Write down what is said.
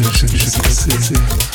Deixa, deixa, deixa, deixa,